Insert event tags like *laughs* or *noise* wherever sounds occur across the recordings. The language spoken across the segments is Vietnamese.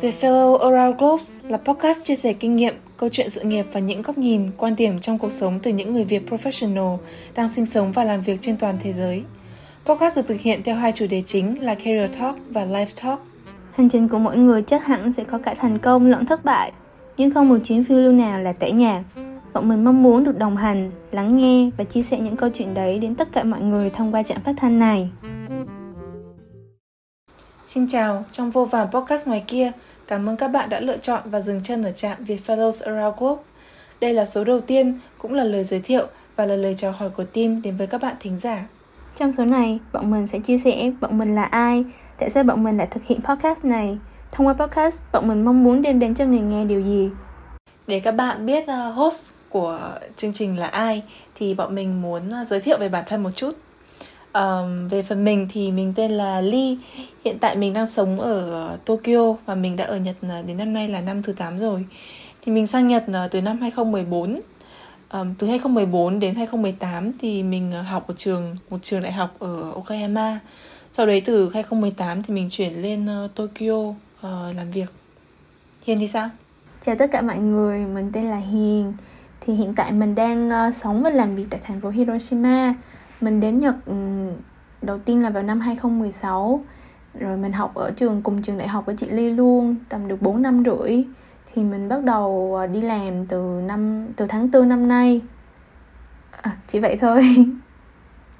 The Fellow Around Globe là podcast chia sẻ kinh nghiệm, câu chuyện sự nghiệp và những góc nhìn, quan điểm trong cuộc sống từ những người Việt professional đang sinh sống và làm việc trên toàn thế giới. Podcast được thực hiện theo hai chủ đề chính là Career Talk và Life Talk. Hành trình của mỗi người chắc hẳn sẽ có cả thành công lẫn thất bại, nhưng không một chuyến phiêu lưu nào là tẻ nhạt. Bọn mình mong muốn được đồng hành, lắng nghe và chia sẻ những câu chuyện đấy đến tất cả mọi người thông qua trạm phát thanh này. Xin chào, trong vô vàn podcast ngoài kia, cảm ơn các bạn đã lựa chọn và dừng chân ở trạm Việt Fellows Around Globe. Đây là số đầu tiên, cũng là lời giới thiệu và là lời chào hỏi của team đến với các bạn thính giả. Trong số này, bọn mình sẽ chia sẻ bọn mình là ai, tại sao bọn mình lại thực hiện podcast này. Thông qua podcast, bọn mình mong muốn đem đến cho người nghe điều gì. Để các bạn biết uh, host của chương trình là ai, thì bọn mình muốn uh, giới thiệu về bản thân một chút. Um, về phần mình thì mình tên là Ly Hiện tại mình đang sống ở ờ, Tokyo Và mình đã ở Nhật ờ, đến năm nay là năm thứ 8 rồi. Thì mình sang Nhật ờ, từ năm 2014 um, Từ 2014 đến 2018 thì mình học ở trường Một trường đại học ở Okayama. Sau đấy từ 2018 thì mình chuyển lên Tokyo uh, làm việc. Hiền thì sao? Chào tất cả mọi người, mình tên là Hiền. Thì hiện tại mình đang uh, sống và làm việc tại thành phố Hiroshima mình đến Nhật ừ, đầu tiên là vào năm 2016 rồi mình học ở trường cùng trường đại học với chị Ly luôn tầm được 4 năm rưỡi. Thì mình bắt đầu à, đi làm từ năm từ tháng 4 năm nay. À, chỉ vậy thôi. *laughs*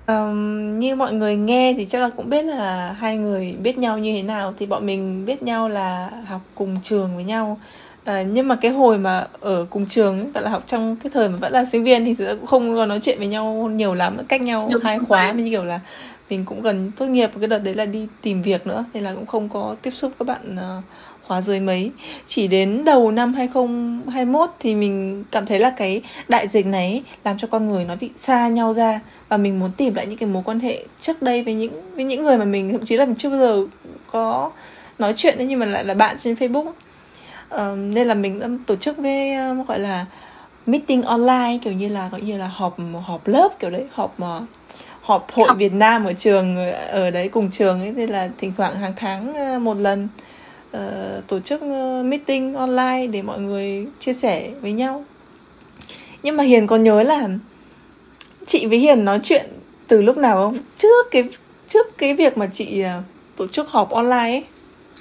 Um, như mọi người nghe thì chắc là cũng biết là hai người biết nhau như thế nào. Thì bọn mình biết nhau là học cùng trường với nhau. À, nhưng mà cái hồi mà ở cùng trường gọi là học trong cái thời mà vẫn là sinh viên thì cũng không có nói chuyện với nhau nhiều lắm cách nhau Đúng hai khóa như kiểu là mình cũng gần tốt nghiệp cái đợt đấy là đi tìm việc nữa nên là cũng không có tiếp xúc các bạn uh, khóa dưới mấy. Chỉ đến đầu năm 2021 thì mình cảm thấy là cái đại dịch này làm cho con người nó bị xa nhau ra và mình muốn tìm lại những cái mối quan hệ trước đây với những với những người mà mình thậm chí là mình chưa bao giờ có nói chuyện đấy nhưng mà lại là bạn trên Facebook uh, nên là mình đã tổ chức với uh, gọi là meeting online kiểu như là gọi như là họp họp lớp kiểu đấy họp uh, họp hội Việt Nam ở trường ở đấy cùng trường ấy nên là thỉnh thoảng hàng tháng một lần uh, tổ chức meeting online để mọi người chia sẻ với nhau. Nhưng mà Hiền có nhớ là chị với Hiền nói chuyện từ lúc nào không? Trước cái trước cái việc mà chị tổ chức họp online ấy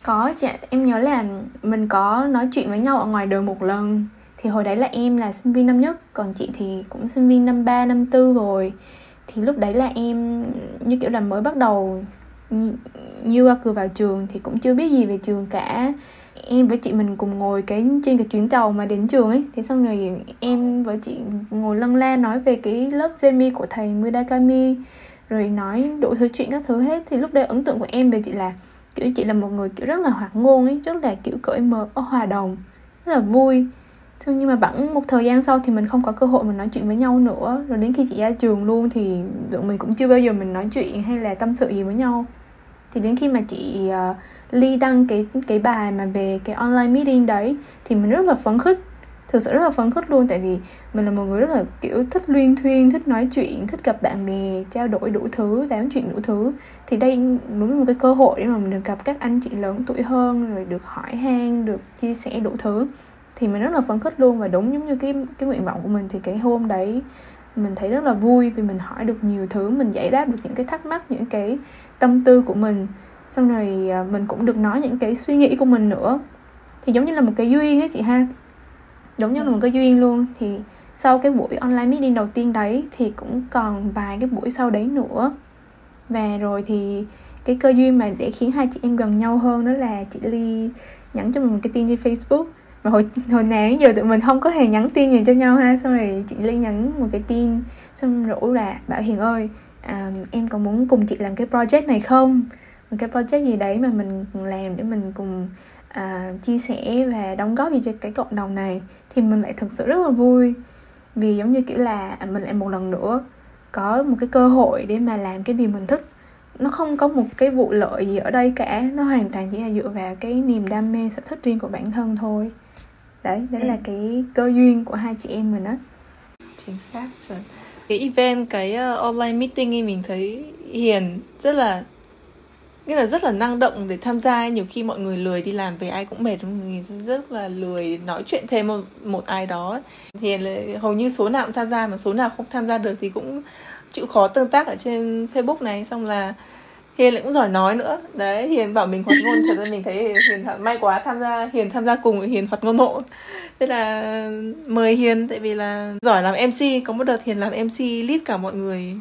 có chị em nhớ là mình có nói chuyện với nhau ở ngoài đời một lần. Thì hồi đấy là em là sinh viên năm nhất, còn chị thì cũng sinh viên năm ba, năm tư rồi. Thì lúc đấy là em, như kiểu là mới bắt đầu như qua cửa vào trường thì cũng chưa biết gì về trường cả. Em với chị mình cùng ngồi cái, trên cái chuyến tàu mà đến trường ấy. Thế xong rồi em với chị ngồi lân la nói về cái lớp Zemi của thầy Murakami rồi nói đủ thứ chuyện các thứ hết. Thì lúc đấy ấn tượng của em về chị là kiểu chị là một người kiểu rất là hoạt ngôn ấy rất là kiểu cởi mở hòa đồng rất là vui. Thế nhưng mà vẫn một thời gian sau thì mình không có cơ hội mình nói chuyện với nhau nữa. Rồi đến khi chị ra trường luôn thì tụi mình cũng chưa bao giờ mình nói chuyện hay là tâm sự gì với nhau. Thì đến khi mà chị uh, ly đăng cái cái bài mà về cái online meeting đấy thì mình rất là phấn khích thực sự rất là phấn khích luôn, tại vì mình là một người rất là, kiểu, thích luyên thuyên, thích nói chuyện, thích gặp bạn bè, trao đổi đủ thứ, tám chuyện đủ thứ. Thì đây đúng là một cái cơ hội để mà mình được gặp các anh chị lớn tuổi hơn, rồi được hỏi han, được chia sẻ đủ thứ. Thì mình rất là phấn khích luôn, và đúng giống như cái cái nguyện vọng của mình, thì cái hôm đấy mình thấy rất là vui vì mình hỏi được nhiều thứ, mình giải đáp được những cái thắc mắc, những cái tâm tư của mình. Xong rồi à, mình cũng được nói những cái suy nghĩ của mình nữa. Thì giống như là một cái duyên ấy chị ha đúng như là một cái duyên luôn. Thì sau cái buổi online meeting đầu tiên đấy thì cũng còn vài cái buổi sau đấy nữa. Và rồi thì cái cơ duyên mà để khiến hai chị em gần nhau hơn đó là chị ly nhắn cho mình một cái tin trên facebook. Mà hồi hồi nào giờ tụi mình không có hề nhắn tin gì cho nhau ha xong rồi chị ly nhắn một cái tin xong rủ là bảo hiền ơi à, em có muốn cùng chị làm cái project này không? Một cái project gì đấy mà mình làm để mình cùng à, chia sẻ và đóng góp gì cho cái cộng đồng này thì mình lại thực sự rất là vui. Vì giống như kiểu là mình lại một lần nữa có một cái cơ hội để mà làm cái điều mình thích. Nó không có một cái vụ lợi gì ở đây cả. Nó hoàn toàn chỉ là dựa vào cái niềm đam mê sở thích riêng của bản thân thôi. Đấy đấy ừ. là cái cơ duyên của hai chị em mình đó chính xác chuẩn. Cái event cái uh, online meeting ấy mình thấy hiền rất là nghĩa là rất là năng động để tham gia nhiều khi mọi người lười đi làm về ai cũng mệt rất là lười nói chuyện thêm một, một ai đó thì hầu như số nào cũng tham gia mà số nào không tham gia được thì cũng chịu khó tương tác ở trên Facebook này. Xong là Hiền lại cũng giỏi nói nữa. Đấy Hiền bảo mình hoạt ngôn thật ra mình thấy Hiền may quá tham gia Hiền tham gia cùng Hiền hoạt ngôn hộ. Thế là mời Hiền tại vì là giỏi làm MC có một đợt Hiền làm MC lead cả mọi người.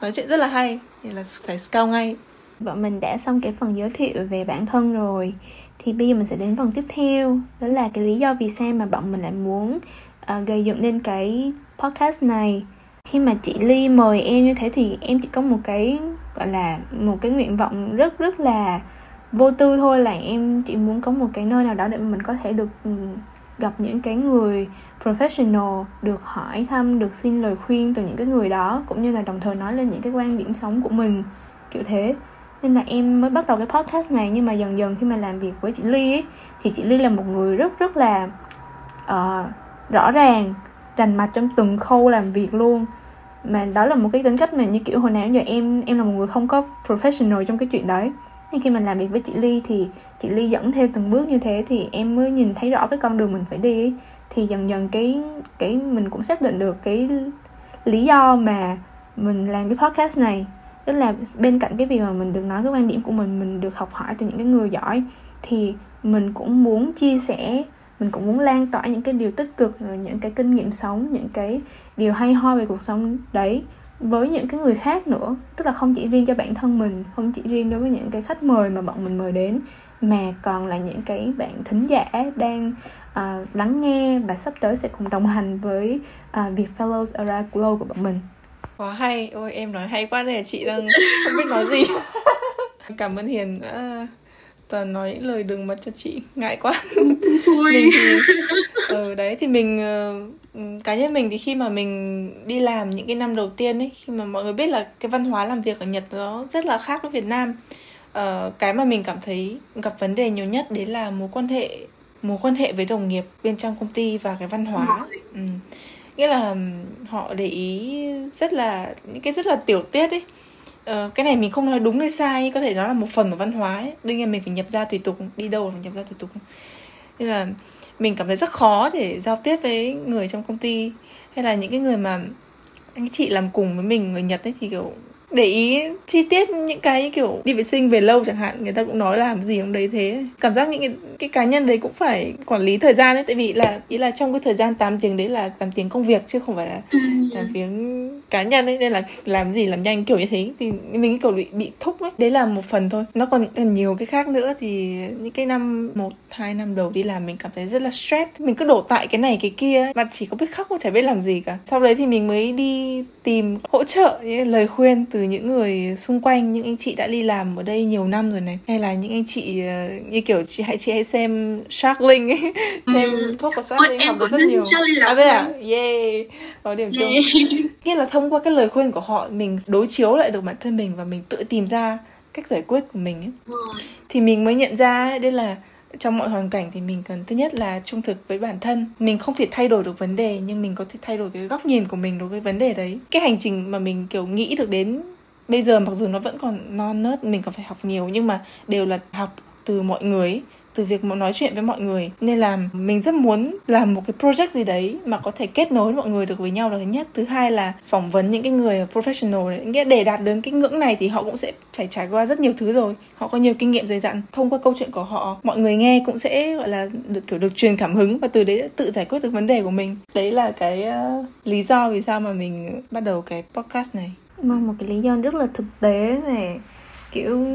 Nói chuyện rất là hay thì là phải scout ngay bọn mình đã xong cái phần giới thiệu về bản thân rồi. Thì bây giờ mình sẽ đến phần tiếp theo. Đó là cái lý do vì sao mà bọn mình lại muốn uh, gây dựng lên cái podcast này. Khi mà chị ly mời em như thế thì em chỉ có một cái gọi là một cái nguyện vọng rất rất là vô tư thôi là em chỉ muốn có một cái nơi nào đó để mình có thể được ừ, gặp những cái người professional được hỏi thăm được xin lời khuyên từ những cái người đó cũng như là đồng thời nói lên những cái quan điểm sống của mình kiểu thế nên là em mới bắt đầu cái podcast này. Nhưng mà dần dần khi mà làm việc với chị ly ấy, thì chị ly là một người rất rất là uh, rõ ràng rành mạch trong từng khâu làm việc luôn. Mà đó là một cái tính cách mà như kiểu hồi nào giờ em em là một người không có professional trong cái chuyện đấy. Nhưng khi mình làm việc với chị ly thì chị ly dẫn theo từng bước như thế thì em mới nhìn thấy rõ cái con đường mình phải đi ấy. thì dần dần cái cái mình cũng xác định được cái lý do mà mình làm cái podcast này tức là bên cạnh cái việc mà mình được nói cái quan điểm của mình mình được học hỏi từ những cái người giỏi thì mình cũng muốn chia sẻ mình cũng muốn lan tỏa những cái điều tích cực rồi những cái kinh nghiệm sống những cái điều hay ho về cuộc sống đấy với những cái người khác nữa. Tức là không chỉ riêng cho bản thân mình không chỉ riêng đối với những cái khách mời mà bọn mình mời đến mà còn là những cái bạn thính giả đang uh, lắng nghe và sắp tới sẽ cùng đồng hành với à, uh, Việt Fellows Around Globe của bọn mình. Quá hay, ôi em nói hay quá này chị đang *laughs* không biết nói gì. *laughs* Cảm ơn Hiền đã toàn nói những lời đừng mật cho chị. Ngại quá. Thôi. Mình thì ừ, *laughs* đấy thì mình uh, cá nhân mình thì khi mà mình đi làm những cái năm đầu tiên ấy khi mà mọi người biết là cái văn hóa làm việc ở nhật nó rất là khác với việt nam uh, cái mà mình cảm thấy gặp vấn đề nhiều nhất đấy là mối quan hệ mối quan hệ với đồng nghiệp bên trong công ty và cái văn hóa. Ừ nghĩa là họ để ý rất là những cái rất là tiểu tiết ấy. Ờ, cái này mình không nói đúng hay sai có thể nó là một phần của văn hóa ấy. đương nhiên mình phải nhập ra tùy tục đi đâu phải nhập ra tùy tục. Nên là mình cảm thấy rất khó để giao tiếp với người trong công ty. Hay là những cái người mà anh chị làm cùng với mình người nhật ấy thì kiểu để ý chi tiết những cái kiểu đi vệ sinh về lâu chẳng hạn người ta cũng nói làm gì cũng đấy thế. Cảm giác những cái, cái cá nhân đấy cũng phải quản lý thời gian ấy tại vì là ý là trong cái thời gian 8 tiếng đấy là 8 tiếng công việc chứ không phải là 8 ừ. tiếng cá nhân ấy nên là làm gì làm nhanh kiểu như thế. Thì mình kiểu bị bị thúc ấy. Đấy là một phần thôi. Nó còn nhiều cái khác nữa thì những cái năm một hai năm đầu đi làm mình cảm thấy rất là stress. Mình cứ đổ tại cái này cái kia mà chỉ có biết khóc chả biết làm gì cả. Sau đấy thì mình mới đi tìm hỗ trợ lời khuyên từ những người xung quanh những anh chị đã đi làm ở đây nhiều năm rồi này hay là những anh chị ờ, như kiểu chị hãy chị hãy xem Shark Link ấy *laughs* xem ừ. thuốc của Shark Link học được rất nhiều. à đây à? yeah có điểm chung. *laughs* Nghĩa là thông qua cái lời khuyên của họ mình đối chiếu lại được bản thân mình và mình tự tìm ra cách giải quyết của mình ấy. thì mình mới nhận ra đây là trong mọi hoàn cảnh thì mình cần, thứ nhất là trung thực với bản thân. Mình không thể thay đổi được vấn đề, nhưng mình có thể thay đổi cái góc nhìn của mình đối với vấn đề đấy. Cái hành trình mà mình, kiểu, nghĩ được đến bây giờ, mặc dù nó vẫn còn non nớt, mình còn phải học nhiều, nhưng mà đều là học từ mọi người từ việc nói chuyện với mọi người. Nên là mình rất muốn làm một cái project gì đấy mà có thể kết nối mọi người được với nhau. Là thứ nhất. Thứ hai là phỏng vấn những cái người professional đấy. Nghĩa để đạt đến cái ngưỡng này thì họ cũng sẽ phải trải qua rất nhiều thứ rồi. Họ có nhiều kinh nghiệm dày dặn. Thông qua câu chuyện của họ mọi người nghe cũng sẽ gọi là được kiểu được truyền cảm hứng và từ đấy tự giải quyết được vấn đề của mình. Đấy là cái uh, lý do vì sao mà mình bắt đầu cái podcast này. Một cái lý do rất là thực tế về kiểu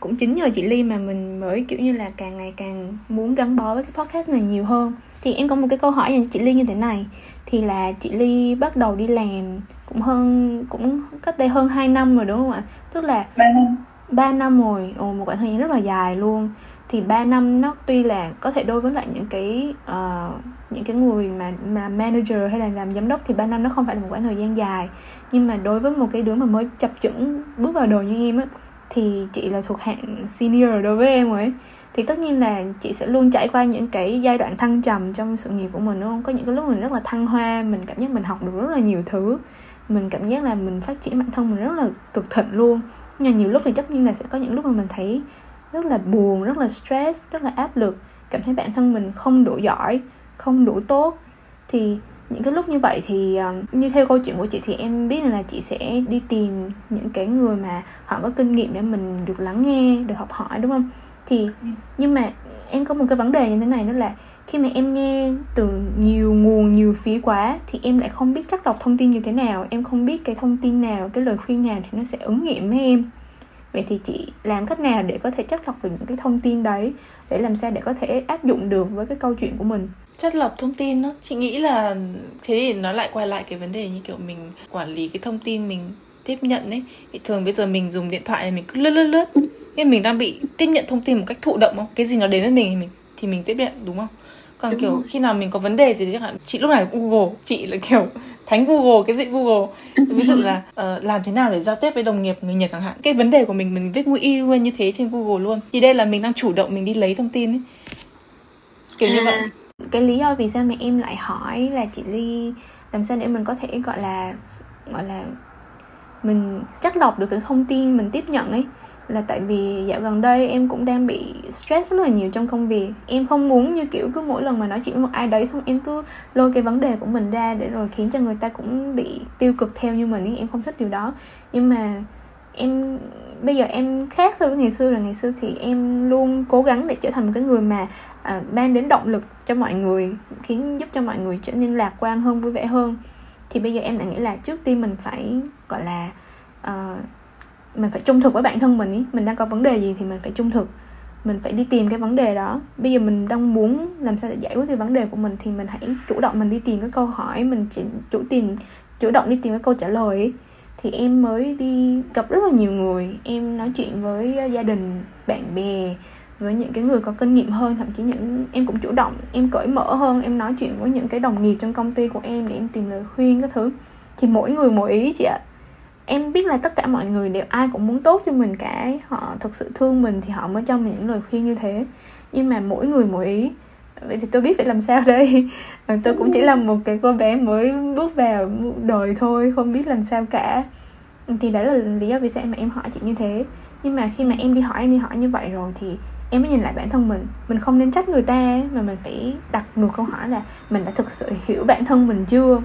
cũng chính nhờ chị Ly mà mình mới kiểu như là càng ngày càng muốn gắn bó với cái podcast này nhiều hơn. Thì em có một cái câu hỏi dành cho chị Ly như thế này. Thì là chị Ly bắt đầu đi làm cũng hơn cũng cách đây hơn 2 năm rồi đúng không ạ? Tức là 3 năm. 3 năm rồi. Ồ, một khoảng thời gian rất là dài luôn. Thì 3 năm nó tuy là có thể đối với lại những cái uh, những cái người mà mà manager hay là làm giám đốc thì 3 năm nó không phải là một khoảng thời gian dài. Nhưng mà đối với một cái đứa mà mới chập chững bước vào đời như em á thì chị là thuộc hạng senior đối với em ấy. Thì tất nhiên là chị sẽ luôn trải qua những cái giai đoạn thăng trầm trong sự nghiệp của mình, đúng không? Có những cái lúc mình rất là thăng hoa, mình cảm giác mình học được rất là nhiều thứ. Mình cảm giác là mình phát triển bản thân mình rất là cực thịnh luôn. Nhưng mà nhiều lúc thì tất nhiên là sẽ có những lúc mà mình thấy rất là buồn, rất là stress, rất là áp lực. Cảm thấy bản thân mình không đủ giỏi, không đủ tốt. Thì những cái lúc như vậy thì uh, như theo câu chuyện của chị thì em biết là chị sẽ đi tìm những cái người mà họ có kinh nghiệm để mình được lắng nghe được học hỏi đúng không? Thì ừ. nhưng mà em có một cái vấn đề như thế này đó là khi mà em nghe từ nhiều nguồn nhiều phía quá thì em lại không biết chắc lọc thông tin như thế nào em không biết cái thông tin nào cái lời khuyên nào thì nó sẽ ứng nghiệm với em. Vậy thì chị làm cách nào để có thể chất lọc được những cái thông tin đấy để làm sao để có thể áp dụng được với cái câu chuyện của mình chất lọc thông tin đó. Chị nghĩ là thế thì nó lại quay lại cái vấn đề như kiểu mình quản lý cái thông tin mình tiếp nhận ấy. Thì thường bây giờ mình dùng điện thoại này mình cứ lướt lướt lướt. Nhưng mình đang bị tiếp nhận thông tin một cách thụ động không? Cái gì nó đến với mình thì mình thì mình tiếp nhận đúng không? Còn đúng kiểu rồi. khi nào mình có vấn đề gì chẳng hạn chị lúc này google chị là kiểu *laughs* thánh google cái gì google. Ví dụ là uh, làm thế nào để giao tiếp với đồng nghiệp người nhật chẳng hạn. Cái vấn đề của mình mình viết y nguyên như thế trên google luôn. Thì đây là mình đang chủ động mình đi lấy thông tin ấy. Kiểu như vậy. à, cái lý do vì sao mà em lại hỏi là chị ly, làm sao để mình có thể, gọi là gọi là, mình chắc lọc được cái thông tin mình tiếp nhận ấy? Là tại vì dạo gần đây em cũng đang bị stress rất là nhiều trong công việc. Em không muốn như kiểu cứ mỗi lần mà nói chuyện với một ai đấy xong em cứ lôi cái vấn đề của mình ra để rồi khiến cho người ta cũng bị tiêu cực theo như mình ấy. Em không thích điều đó. Nhưng mà em bây giờ em khác so với ngày xưa là ngày xưa thì em luôn cố gắng để trở thành một cái người mà à, mang đến động lực cho mọi người khiến giúp cho mọi người trở nên lạc quan hơn vui vẻ hơn. Thì bây giờ em lại nghĩ là trước tiên mình phải gọi là uh, mình phải trung thực với bản thân mình ý. Mình đang có vấn đề gì thì mình phải trung thực. Mình phải đi tìm cái vấn đề đó. Bây giờ mình đang muốn làm sao để giải quyết cái vấn đề của mình thì mình hãy chủ động mình đi tìm cái câu hỏi mình chỉ chủ tìm chủ động đi tìm cái câu trả lời ý thì em mới đi gặp rất là nhiều người. Em nói chuyện với ờ, gia đình, bạn bè, với những cái người có kinh nghiệm hơn, thậm chí những, em cũng chủ động, em cởi mở hơn, em nói chuyện với những cái đồng nghiệp trong công ty của em để em tìm lời khuyên các thứ. Thì mỗi người mỗi ý chị ạ. Em biết là tất cả mọi người đều ai cũng muốn tốt cho mình cả, họ thực sự thương mình thì họ mới cho mình những lời khuyên như thế. Nhưng mà mỗi người mỗi ý vậy thì tôi biết phải làm sao đây. *laughs* Tôi cũng chỉ là một cái cô bé mới bước vào đời thôi không biết làm sao cả. Thì đấy là lý do vì sao mà em hỏi chị như thế. Nhưng mà khi mà em đi hỏi em đi hỏi như vậy rồi thì em mới nhìn lại bản thân mình. Mình không nên trách người ta mà mình phải đặt ngược câu hỏi là mình đã thực sự hiểu bản thân mình chưa?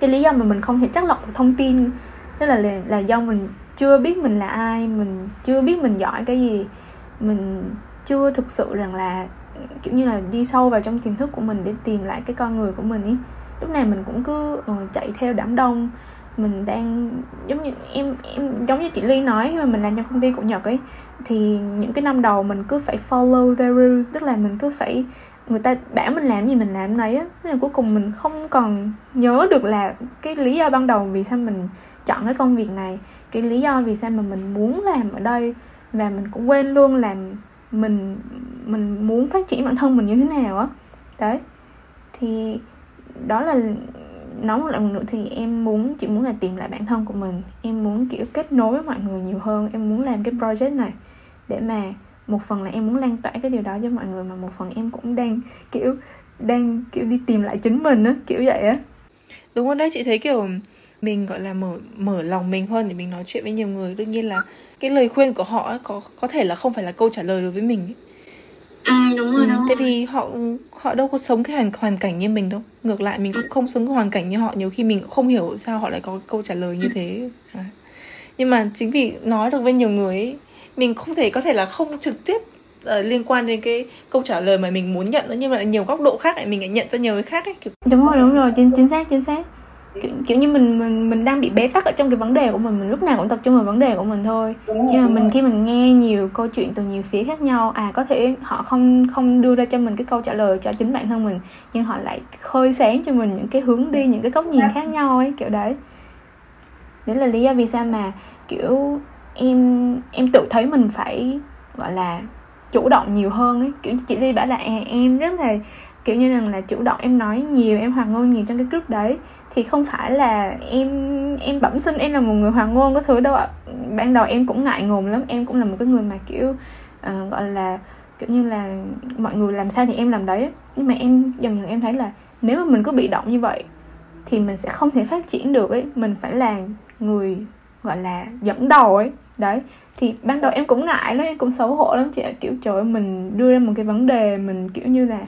Cái lý do mà mình không thể chắc lọc được thông tin đó là là do mình chưa biết mình là ai mình chưa biết mình giỏi cái gì. Mình chưa thực sự rằng là kiểu như là đi sâu vào trong tiềm thức của mình để tìm lại cái con người của mình ý. Lúc nào mình cũng cứ uh, chạy theo đám đông. Mình đang giống như em em giống như chị ly nói khi mà mình làm trong công ty của nhật ấy thì những cái năm đầu mình cứ phải follow the rule tức là mình cứ phải người ta bảo mình làm gì mình làm đấy á. Nên là cuối cùng mình không còn nhớ được là cái lý do ban đầu vì sao mình chọn cái công việc này cái lý do vì sao mà mình muốn làm ở đây và mình cũng quên luôn làm mình mình muốn phát triển bản thân mình như thế nào á. Đấy, thì đó là, nói một lần nữa thì em muốn, chỉ muốn là tìm lại bản thân của mình. Em muốn, kiểu, kết nối với mọi người nhiều hơn. Em muốn làm cái project này để mà một phần là em muốn lan tỏa cái điều đó cho mọi người, mà một phần em cũng đang, kiểu đang, kiểu, đi tìm lại chính mình á, kiểu vậy á. Đúng rồi đấy, chị thấy, kiểu mình gọi là mở mở lòng mình hơn để mình nói chuyện với nhiều người. Đương nhiên là cái lời khuyên của họ ấy, có có thể là không phải là câu trả lời đối với mình ấy. Ừ, đúng rồi, ừ, đúng tại vì họ họ đâu có sống cái hoàn hoàn cảnh như mình đâu. Ngược lại mình cũng ừ. không sống cái hoàn cảnh như họ. Nhiều khi mình cũng không hiểu sao họ lại có câu trả lời như thế. À. nhưng mà chính vì nói được với nhiều người ấy, mình không thể có thể là không trực tiếp uh, liên quan đến cái câu trả lời mà mình muốn nhận nhưng mà nhiều góc độ khác lại mình lại nhận ra nhiều cái khác ấy kiểu... đúng rồi đúng rồi. Chính chính xác chính xác kiểu, kiểu như mình mình mình đang bị bế tắc ở trong cái vấn đề của mình mình lúc nào cũng tập trung vào vấn đề của mình thôi. Nhưng mà mình khi mình nghe nhiều câu chuyện từ nhiều phía khác nhau à có thể họ không không đưa ra cho mình cái câu trả lời cho chính bản thân mình nhưng họ lại khơi sáng cho mình những cái hướng đi những cái góc nhìn khác nhau ấy kiểu đấy. Đấy là lý do vì sao mà kiểu em em tự thấy mình phải gọi là chủ động nhiều hơn ấy. Kiểu chị Ly bảo là à, em rất là kiểu như là, là chủ động em nói nhiều em hoạt ngôn nhiều trong cái group đấy thì không phải là em em bẩm sinh em là một người hoàng ngôn có thứ đâu ạ. Ban đầu em cũng ngại ngùng lắm em cũng là một cái người mà kiểu uh, gọi là kiểu như là mọi người làm sao thì em làm đấy. Nhưng mà em dần dần em thấy là nếu mà mình cứ bị động như vậy thì mình sẽ không thể phát triển được ấy. Mình phải là người gọi là dẫn đầu ấy. Đấy thì ban đầu em cũng ngại lắm em cũng xấu hổ lắm chị ạ. Kiểu trời ơi mình đưa ra một cái vấn đề mình kiểu như là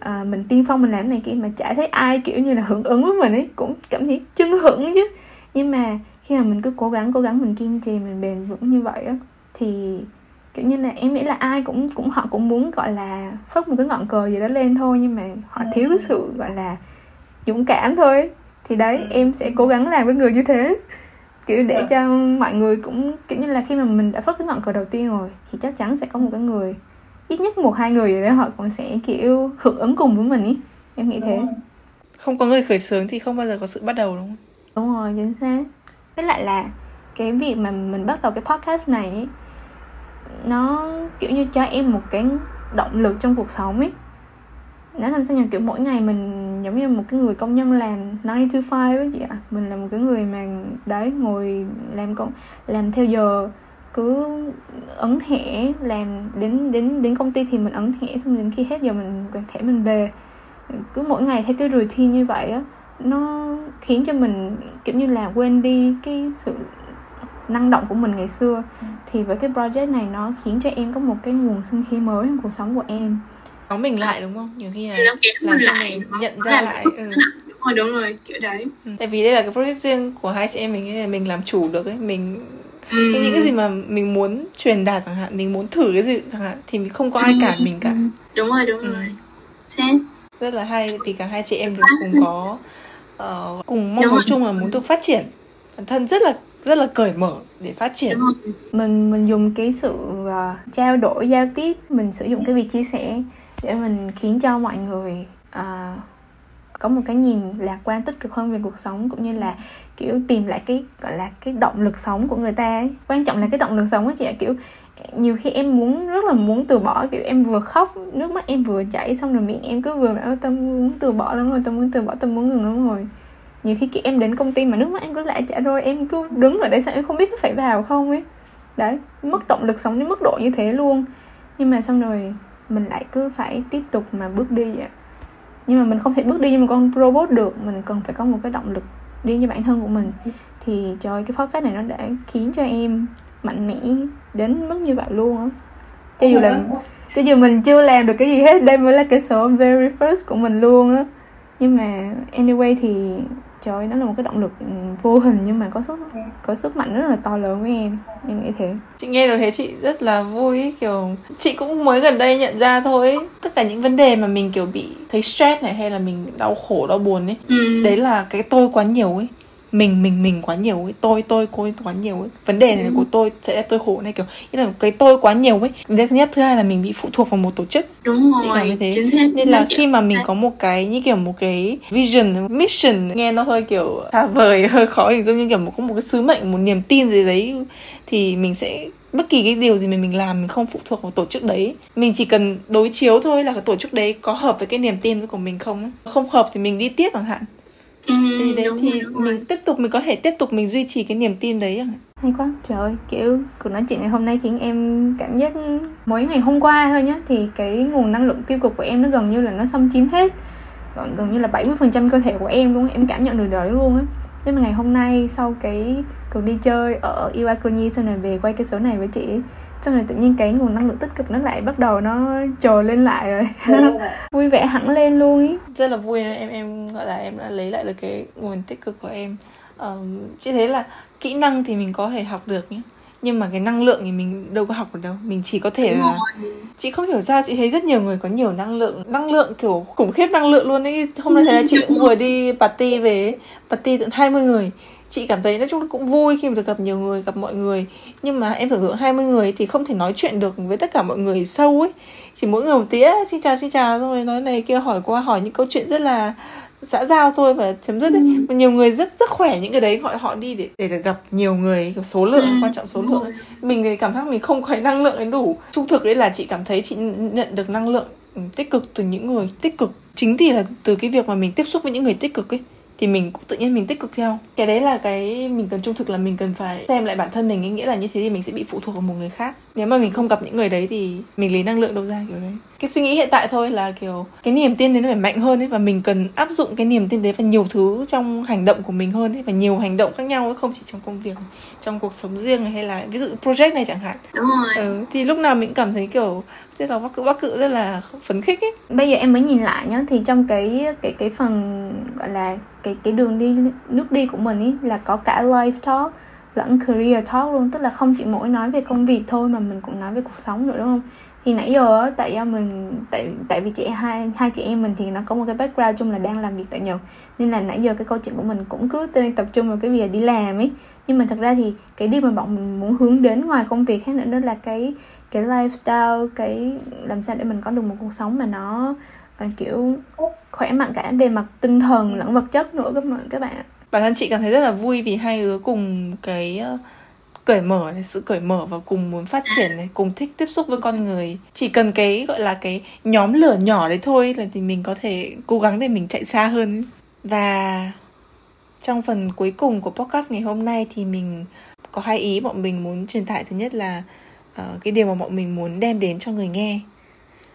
à, mình tiên phong mình làm này kia mà chả thấy ai kiểu như là hưởng ứng với mình ấy cũng cảm thấy chưng hưởng chứ. Nhưng mà khi mà mình cứ cố gắng cố gắng mình kiên trì mình bền vững như vậy á thì kiểu như là em nghĩ là ai cũng cũng họ cũng muốn gọi là phất một cái ngọn cờ gì đó lên thôi nhưng mà họ thiếu cái sự gọi là dũng cảm thôi thì đấy ừ. em sẽ cố gắng làm với người như thế. Kiểu để cho mọi người cũng kiểu như là khi mà mình đã phất cái ngọn cờ đầu tiên rồi thì chắc chắn sẽ có một cái người ít nhất một hai người đấy họ cũng sẽ kiểu hưởng ứng cùng với mình ý. Em nghĩ thế. không có người khởi xướng thì không bao giờ có sự bắt đầu đúng không? Đúng rồi chính xác. Với lại là cái việc mà mình bắt đầu cái podcast này ý, nó kiểu như cho em một cái động lực trong cuộc sống ấy nó làm sao nhỉ kiểu mỗi ngày mình giống như một cái người công nhân làm 9 to 5 ấy chị ạ. Mình là một cái người mà đấy ngồi làm công làm theo giờ cứ ấn thẻ làm đến đến đến công ty thì mình ấn thẻ xong đến khi hết giờ mình quẹt thẻ mình về. Cứ mỗi ngày theo cái routine như vậy á nó khiến cho mình kiểu như là quên đi cái sự năng động của mình ngày xưa. Ừ. thì với cái project này nó khiến cho em có một cái nguồn sinh khí mới trong cuộc sống của em. Nó mình lại đúng không? Nhiều khi là nó làm cho lại, mình nhận ra lại ừ. đúng rồi đúng rồi kiểu đấy. Ừ. tại vì đây là cái project riêng của hai chị em mình nên là mình làm chủ được ấy. Mình ừ. những cái gì mà mình muốn truyền đạt chẳng hạn mình muốn thử cái gì chẳng hạn thì mình không có ai cản mình cả. Đúng rồi đúng ừ. rồi. Thế. Rất là hay vì cả hai chị em đều cùng có uh, cùng mong muốn chung là muốn được phát triển. Bản thân rất là rất là cởi mở để phát triển. Mình mình dùng cái sự uh, trao đổi giao tiếp mình sử dụng cái việc chia sẻ để mình khiến cho mọi người uh, có một cái nhìn lạc quan tích cực hơn về cuộc sống, cũng như là, kiểu, tìm lại cái, gọi là, cái động lực sống của người ta ấy. quan trọng là cái động lực sống á chị ạ, kiểu, nhiều khi em muốn, rất là muốn từ bỏ, kiểu, em vừa khóc, nước mắt em vừa chảy, xong rồi miệng em cứ vừa bảo tao muốn từ bỏ lắm rồi, tao muốn từ bỏ, tao muốn ngừng lắm rồi. Nhiều khi, kiểu, em đến công ty mà nước mắt em cứ lại chảy rồi, em cứ đứng ở đây sao em không biết có phải vào không ấy. Đấy, mất động lực sống đến mức độ như thế luôn. Nhưng mà xong rồi, mình lại cứ phải tiếp tục mà bước đi vậy nhưng mà mình không thể bước đi như một con robot được. Mình cần phải có một cái động lực đi như bản thân của mình. Thì trời cái podcast này nó đã khiến cho em mạnh mẽ đến mức như vậy luôn á. Cho dù là cho dù mình chưa làm được cái gì hết đây mới là cái số very first của mình luôn á. Nhưng mà anyway thì trời nó là một cái động lực ừ, vô hình nhưng mà có sức có sức mạnh rất là to lớn với em. Em nghĩ thế. Chị nghe được thế chị rất là vui kiểu chị cũng mới gần đây nhận ra thôi. Tất cả những vấn đề mà mình kiểu bị thấy stress này hay là mình đau khổ đau buồn ấy ừ. đấy là cái tôi quá nhiều ấy mình mình mình quá nhiều ấy tôi tôi tôi quá nhiều ấy. Vấn đề này ừ. của tôi sẽ là tôi khổ này kiểu như là cái tôi quá nhiều ấy. Thứ nhất thứ hai là mình bị phụ thuộc vào một tổ chức. Đúng rồi như thế. nên là khi mà mình có một cái như kiểu một cái vision mission nghe nó hơi kiểu xa vời *laughs* hơi khó hình dung như kiểu một có một cái sứ mệnh một niềm tin gì đấy thì mình sẽ bất kỳ cái điều gì mà mình làm mình không phụ thuộc vào tổ chức đấy. Mình chỉ cần đối chiếu thôi là cái tổ chức đấy có hợp với cái niềm tin của mình không không hợp thì mình đi tiếp chẳng hạn Ừ, thì đấy thì rồi, mình tiếp tục mình có thể tiếp tục mình duy trì cái niềm tin đấy hay quá trời ơi kiểu cuộc nói chuyện ngày hôm nay khiến em cảm giác mỗi ngày hôm qua thôi nhá thì cái nguồn năng lượng tiêu cực của em nó gần như là nó xâm chiếm hết. Gần, gần như là 70% cơ thể của em luôn em cảm nhận được đời luôn á. Nhưng mà ngày hôm nay sau cái cuộc đi chơi ở Iwakuni xong rồi về quay cái số này với chị xong rồi tự nhiên cái nguồn năng lượng tích cực nó lại bắt đầu nó trồi lên lại rồi. *laughs* Vui vẻ hẳn lên luôn ý. Rất là vui em em gọi là em đã lấy lại được cái nguồn tích cực của em. Um, chị thấy là kỹ năng thì mình có thể học được nhé. Nhưng mà cái năng lượng thì mình đâu có học được đâu. Mình chỉ có thể là chị không hiểu sao chị thấy rất nhiều người có nhiều năng lượng. Năng lượng kiểu khủng khiếp năng lượng luôn ấy. Hôm nay thấy *laughs* chị cũng vừa đi party về party tận 20 người chị cảm thấy nói chung cũng vui khi mà được gặp nhiều người gặp mọi người. Nhưng mà em tưởng tượng 20 người thì không thể nói chuyện được với tất cả mọi người sâu ấy. Chỉ mỗi người một tía xin chào xin chào. Xong rồi nói này kia hỏi qua hỏi những câu chuyện rất là xã giao thôi và chấm dứt ấy. Ừ. Mà nhiều người rất rất khỏe những cái đấy họ họ đi để để được gặp nhiều người số lượng ừ. quan trọng số lượng. Mình thì cảm giác mình không có năng lượng đến đủ. Trung thực ấy là chị cảm thấy chị nhận được năng lượng tích cực từ những người tích cực. Chính thì là từ cái việc mà mình tiếp xúc với những người tích cực ấy thì mình cũng tự nhiên mình tích cực theo. Cái đấy là cái mình cần trung thực là mình cần phải xem lại bản thân mình ý nghĩa là như thế thì mình sẽ bị phụ thuộc vào một người khác. Nếu mà mình không gặp những người đấy thì mình lấy năng lượng đâu ra kiểu đấy. Cái suy nghĩ hiện tại thôi là kiểu cái niềm tin đấy nó phải mạnh hơn ấy và mình cần áp dụng cái niềm tin đấy vào nhiều thứ trong hành động của mình hơn ấy và nhiều hành động khác nhau ấy không chỉ trong công việc trong cuộc sống riêng hay là ví dụ project này chẳng hạn. Đúng rồi. Ừ, thì lúc nào mình cảm thấy kiểu rất là bắc cự bắc cự rất là phấn khích ấy. Bây giờ em mới nhìn lại nhá, thì trong cái cái cái phần, gọi là, cái cái đường đi, nước đi của mình ấy là có cả life talk lẫn career talk luôn. Tức là không chỉ mỗi nói về công việc thôi mà mình cũng nói về cuộc sống nữa, đúng không? Thì nãy giờ tại do mình, tại tại vì chị, hai hai chị em mình thì nó có một cái background chung là đang làm việc tại nhật. Nên là nãy giờ cái câu chuyện của mình cũng cứ đang tập trung vào cái việc đi làm ấy. Nhưng mà thật ra thì cái điều mà bọn mình muốn hướng đến ngoài công việc khác nữa, đó là cái cái lifestyle cái làm sao để mình có được một cuộc sống mà nó uh, kiểu khỏe mạnh cả về mặt tinh thần lẫn vật chất nữa các bạn các bạn bản thân chị cảm thấy rất là vui vì hai đứa cùng cái ờ, cởi mở này sự cởi mở và cùng muốn phát triển này cùng thích tiếp xúc với con người. Chỉ cần cái gọi là cái nhóm lửa nhỏ đấy thôi là thì mình có thể cố gắng để mình chạy xa hơn. Và trong phần cuối cùng của podcast ngày hôm nay thì mình có hai ý bọn mình muốn truyền tải. Thứ nhất là uh, cái điều mà bọn mình muốn đem đến cho người nghe.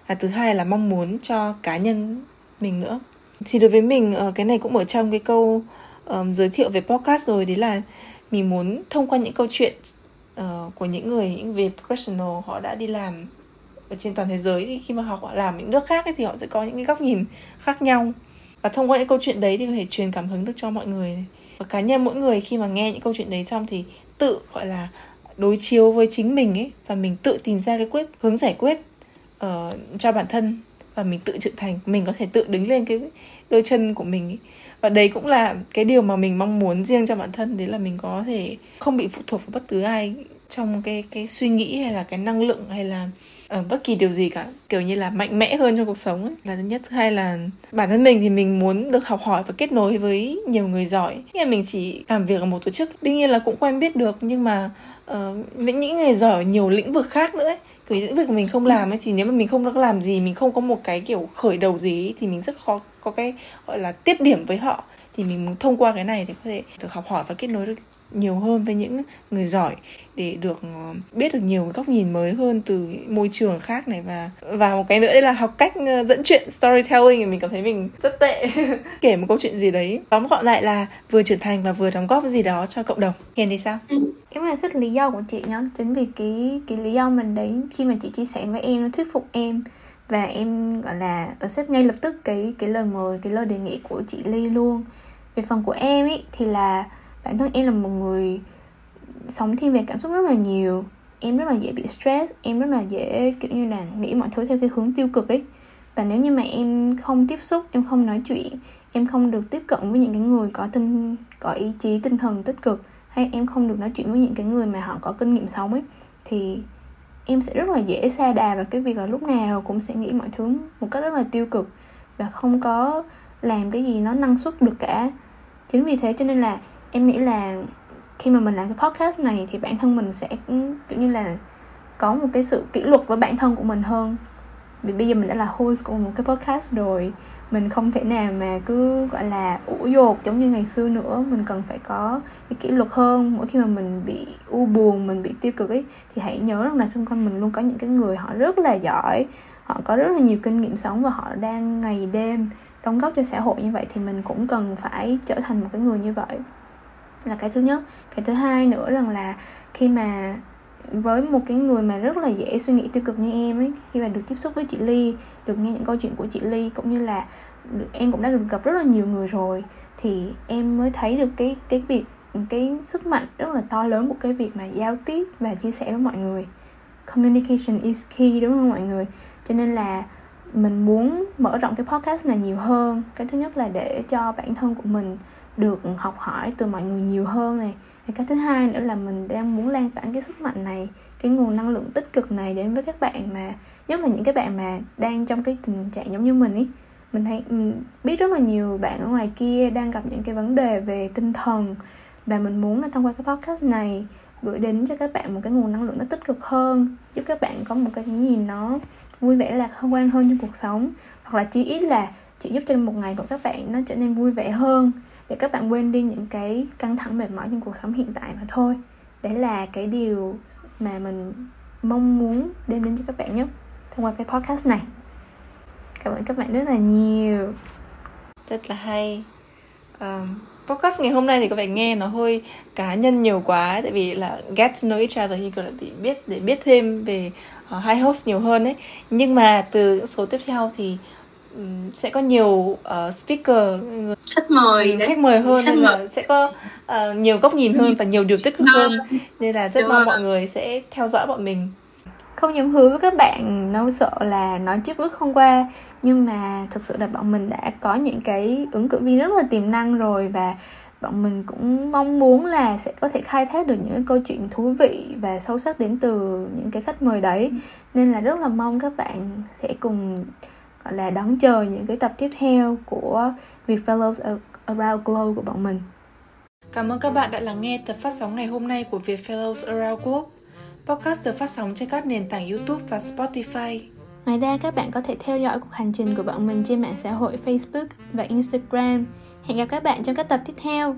Và thứ hai là mong muốn cho cá nhân mình nữa. Thì đối với mình uh, cái này cũng ở trong cái câu um, giới thiệu về podcast rồi đấy là mình muốn thông qua những câu chuyện uh, của những người những về professional họ đã đi làm ở trên toàn thế giới thì khi mà họ làm những nước khác ấy, thì họ sẽ có những cái góc nhìn khác nhau. Và thông qua những câu chuyện đấy thì có thể truyền cảm hứng được cho mọi người và cá nhân mỗi người khi mà nghe những câu chuyện đấy xong thì tự gọi là đối chiếu với chính mình ấy và mình tự tìm ra cái quyết hướng giải quyết uh, cho bản thân và mình tự trưởng thành mình có thể tự đứng lên cái đôi chân của mình ấy. và đấy cũng là cái điều mà mình mong muốn riêng cho bản thân đấy là mình có thể không bị phụ thuộc vào bất cứ ai trong cái cái suy nghĩ hay là cái năng lượng hay là ở bất kỳ điều gì cả. Kiểu như là mạnh mẽ hơn trong cuộc sống ấy. là thứ nhất. Thứ hai là bản thân mình thì mình muốn được học hỏi và kết nối với nhiều người giỏi. Nghĩa là mình chỉ làm việc ở một tổ chức. Đương nhiên là cũng quen biết được nhưng mà ờ, uh, với những người giỏi ở nhiều lĩnh vực khác nữa ấy. Kiểu lĩnh vực mình không làm ấy thì nếu mà mình không có làm gì mình không có một cái kiểu khởi đầu gì ấy, thì mình rất khó có cái gọi là tiếp điểm với họ. Thì mình muốn thông qua cái này để có thể được học hỏi và kết nối được nhiều hơn với những người giỏi để được ờ, biết được nhiều góc nhìn mới hơn từ môi trường khác này. Và và một cái nữa đây là học cách ờ, dẫn chuyện storytelling thì mình cảm thấy mình rất tệ. *laughs* Kể một câu chuyện gì đấy. Tóm gọn lại là vừa trưởng thành và vừa đóng góp gì đó cho cộng đồng. Hiền thì sao? Ừ. Em là thích lý do của chị nhá. Chính vì cái cái lý do mình đấy, khi mà chị chia sẻ với em, nó thuyết phục em. Và em, gọi là accept ngay lập tức cái cái lời mời, cái lời đề nghị của chị Ly luôn. Về phần của em ấy thì là bản thân em là một người sống thiên về cảm xúc rất là nhiều. Em rất là dễ bị stress, em rất là dễ, kiểu như là, nghĩ mọi thứ theo cái hướng tiêu cực ấy. Và nếu như mà em không tiếp xúc, em không nói chuyện, em không được tiếp cận với những cái người có tinh, có ý chí, tinh thần tích cực, hay em không được nói chuyện với những cái người mà họ có kinh nghiệm sống ấy, thì em sẽ rất là dễ xa đà vào cái việc là lúc nào cũng sẽ nghĩ mọi thứ một cách rất là tiêu cực và không có làm cái gì nó năng suất được cả. Chính vì thế cho nên là em nghĩ là khi mà mình làm cái podcast này thì bản thân mình sẽ ừ, kiểu như là, có một cái sự kỷ luật với bản thân của mình hơn. Vì bây giờ mình đã là host của một cái podcast rồi, mình không thể nào mà cứ, gọi là, ủ dột giống như ngày xưa nữa. Mình cần phải có cái kỷ luật hơn. Mỗi khi mà mình bị u buồn, mình bị tiêu cực ấy, thì hãy nhớ rằng là xung quanh mình luôn có những cái người họ rất là giỏi, họ có rất là nhiều kinh nghiệm sống và họ đang ngày đêm đóng góp cho xã hội như vậy thì mình cũng cần phải trở thành một cái người như vậy là cái thứ nhất. Cái thứ hai nữa rằng là khi mà với một cái người mà rất là dễ suy nghĩ tiêu cực như em ấy khi mà được tiếp xúc với chị Ly được nghe những câu chuyện của chị Ly cũng như là được, em cũng đã được gặp rất là nhiều người rồi thì em mới thấy được cái cái việc cái sức mạnh rất là to lớn của cái việc mà giao tiếp và chia sẻ với mọi người. Communication is key đúng không mọi người? Cho nên là mình muốn mở rộng cái podcast này nhiều hơn. Cái thứ nhất là để cho bản thân của mình được học hỏi từ mọi người nhiều hơn này. Cái thứ hai nữa là mình đang muốn lan tỏa cái sức mạnh này, cái nguồn năng lượng tích cực này đến với các bạn mà, nhất là những cái bạn mà đang trong cái tình trạng giống như mình ấy mình thấy, mình biết rất là nhiều bạn ở ngoài kia đang gặp những cái vấn đề về tinh thần và mình muốn là thông qua cái podcast này gửi đến cho các bạn một cái nguồn năng lượng nó tích cực hơn, giúp các bạn có một cái nhìn nó vui vẻ lạc quan hơn trong cuộc sống. Hoặc là chỉ ít là chỉ giúp cho một ngày của các bạn nó trở nên vui vẻ hơn để các bạn quên đi những cái căng thẳng mệt mỏi trong cuộc sống hiện tại mà thôi. Đấy là cái điều mà mình mong muốn đem đến cho các bạn nhất thông qua cái podcast này. Cảm ơn các bạn rất là nhiều. Rất là hay. Um, podcast ngày hôm nay thì các bạn nghe nó hơi cá nhân nhiều quá tại vì là get to know each other như kiểu là bị biết để biết thêm về uh, hai host nhiều hơn ấy. Nhưng mà từ số tiếp theo thì sẽ có nhiều uh, speaker khách mời khách mời hơn khách nên mời. là sẽ có uh, nhiều góc nhìn hơn và nhiều điều tích cực hơn. Nên là rất Đúng mong rồi. mọi người sẽ theo dõi bọn mình. Không dám hứa với các bạn nó sợ là nói trước bước không qua nhưng mà thực sự là bọn mình đã có những cái ứng cử viên rất là tiềm năng rồi và bọn mình cũng mong muốn là sẽ có thể khai thác được những câu chuyện thú vị và sâu sắc đến từ những cái khách mời đấy. Nên là rất là mong các bạn sẽ cùng gọi là đón chờ những cái tập tiếp theo của Fellows Around Globe của bọn mình. Cảm ơn các bạn đã lắng nghe tập phát sóng ngày hôm nay của Fellows Around Globe. Podcast được phát sóng trên các nền tảng YouTube và Spotify. Ngoài ra các bạn có thể theo dõi cuộc hành trình của bọn mình trên mạng xã hội Facebook và Instagram. Hẹn gặp các bạn trong các tập tiếp theo.